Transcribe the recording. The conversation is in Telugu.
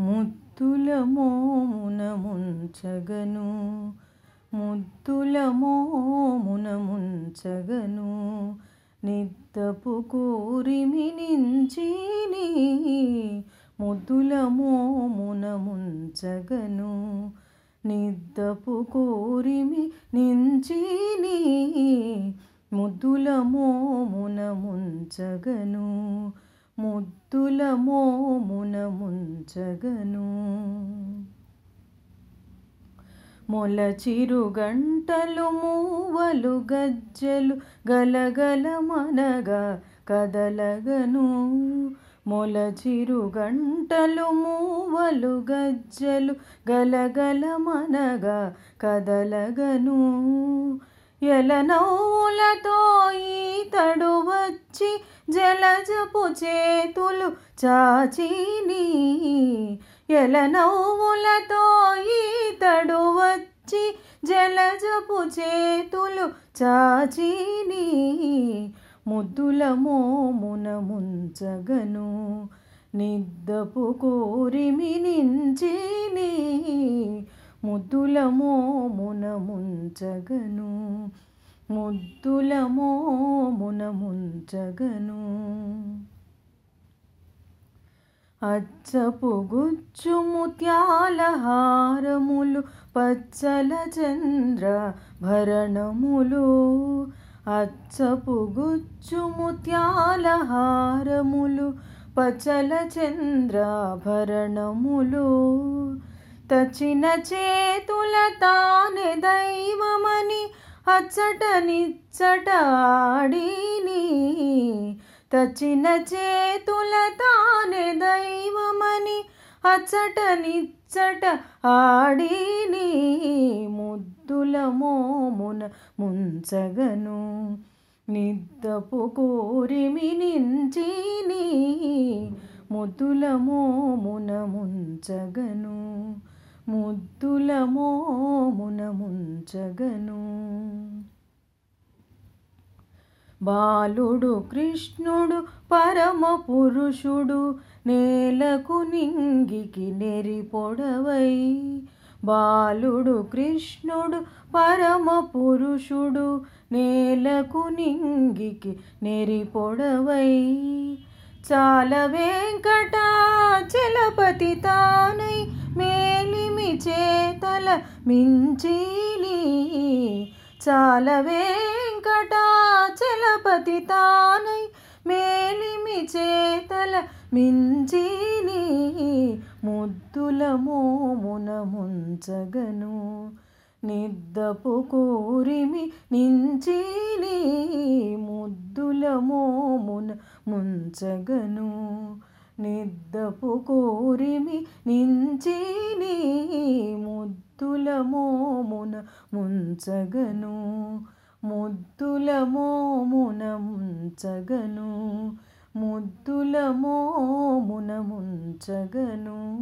ముద్దుల మోమున ముంచగను ముద్దుల మోమున ముంచగను నిద్దపు కూరిమి నించిని. ముద్దుల మోమున ముంచగను నిద్దపు కోరిమి నించిని. ముద్దుల మోమున ముంచగను ముద్దుల మోమున ముంచగను. మొలచిరు గంటలు మూవలు గజ్జలు గలగల మనగా కదలగను. మొలచిరు గంటలు మూవలు గజ్జలు గలగల మనగా కదలగను. ఎలనౌలతో తడువచ్చు చాచి జలజపు చేతులు చాచిని ఎలనౌలతో ఈతడు వచ్చి జలజపు చేతులు చాచిని ముద్దుల మోమున ముంచగను నిద్దపు కోరిమి నించిని ముద్దుల మోమున ముంచగను ముద్దుల మోమున ముంచగను. అచ్చపు గుచ్చు ముత్యాల హారములు పచ్చల చంద్ర భరణములు. అచ్చపు గుచ్చు ముత్యాల హారములు పచ్చల చంద్రాభరణములు తచిన చేతుల తానే దైవమని అచ్చట నిచ్చట ఆడిని తచిన చేతుల తానే దైవమని అచ్చట నిచ్చట ఆడిని ముద్దుల మోమున ముంచగను. నిద్దపు కోరిమి నించిని ముద్దుల మోమున ముంచగను. ముద్దుల మోమున ముంచగను. బాలుడు కృష్ణుడు పరమ పురుషుడు నేలకు నింగికి నెరి పొడవై. బాలుడు కృష్ణుడు పరమ పురుషుడు నేలకు నింగికి నెరి పొడవై. చాల వెంకట చలపతి తానై మేల చేతల మించిని చాల వెంకట తానై మేలిమి చేతల మించిని ముద్దుల మోమున ముంచగను. నిద్దపు కూరిమి నించిని ముద్దుల మోమున ముంచగను. నిద్దపు కోరిమి నించిని ముద్దుల మోమున ముంచగను. ముద్దుల మోమున ముంచగను. ముద్దుల మోమున ముంచగను.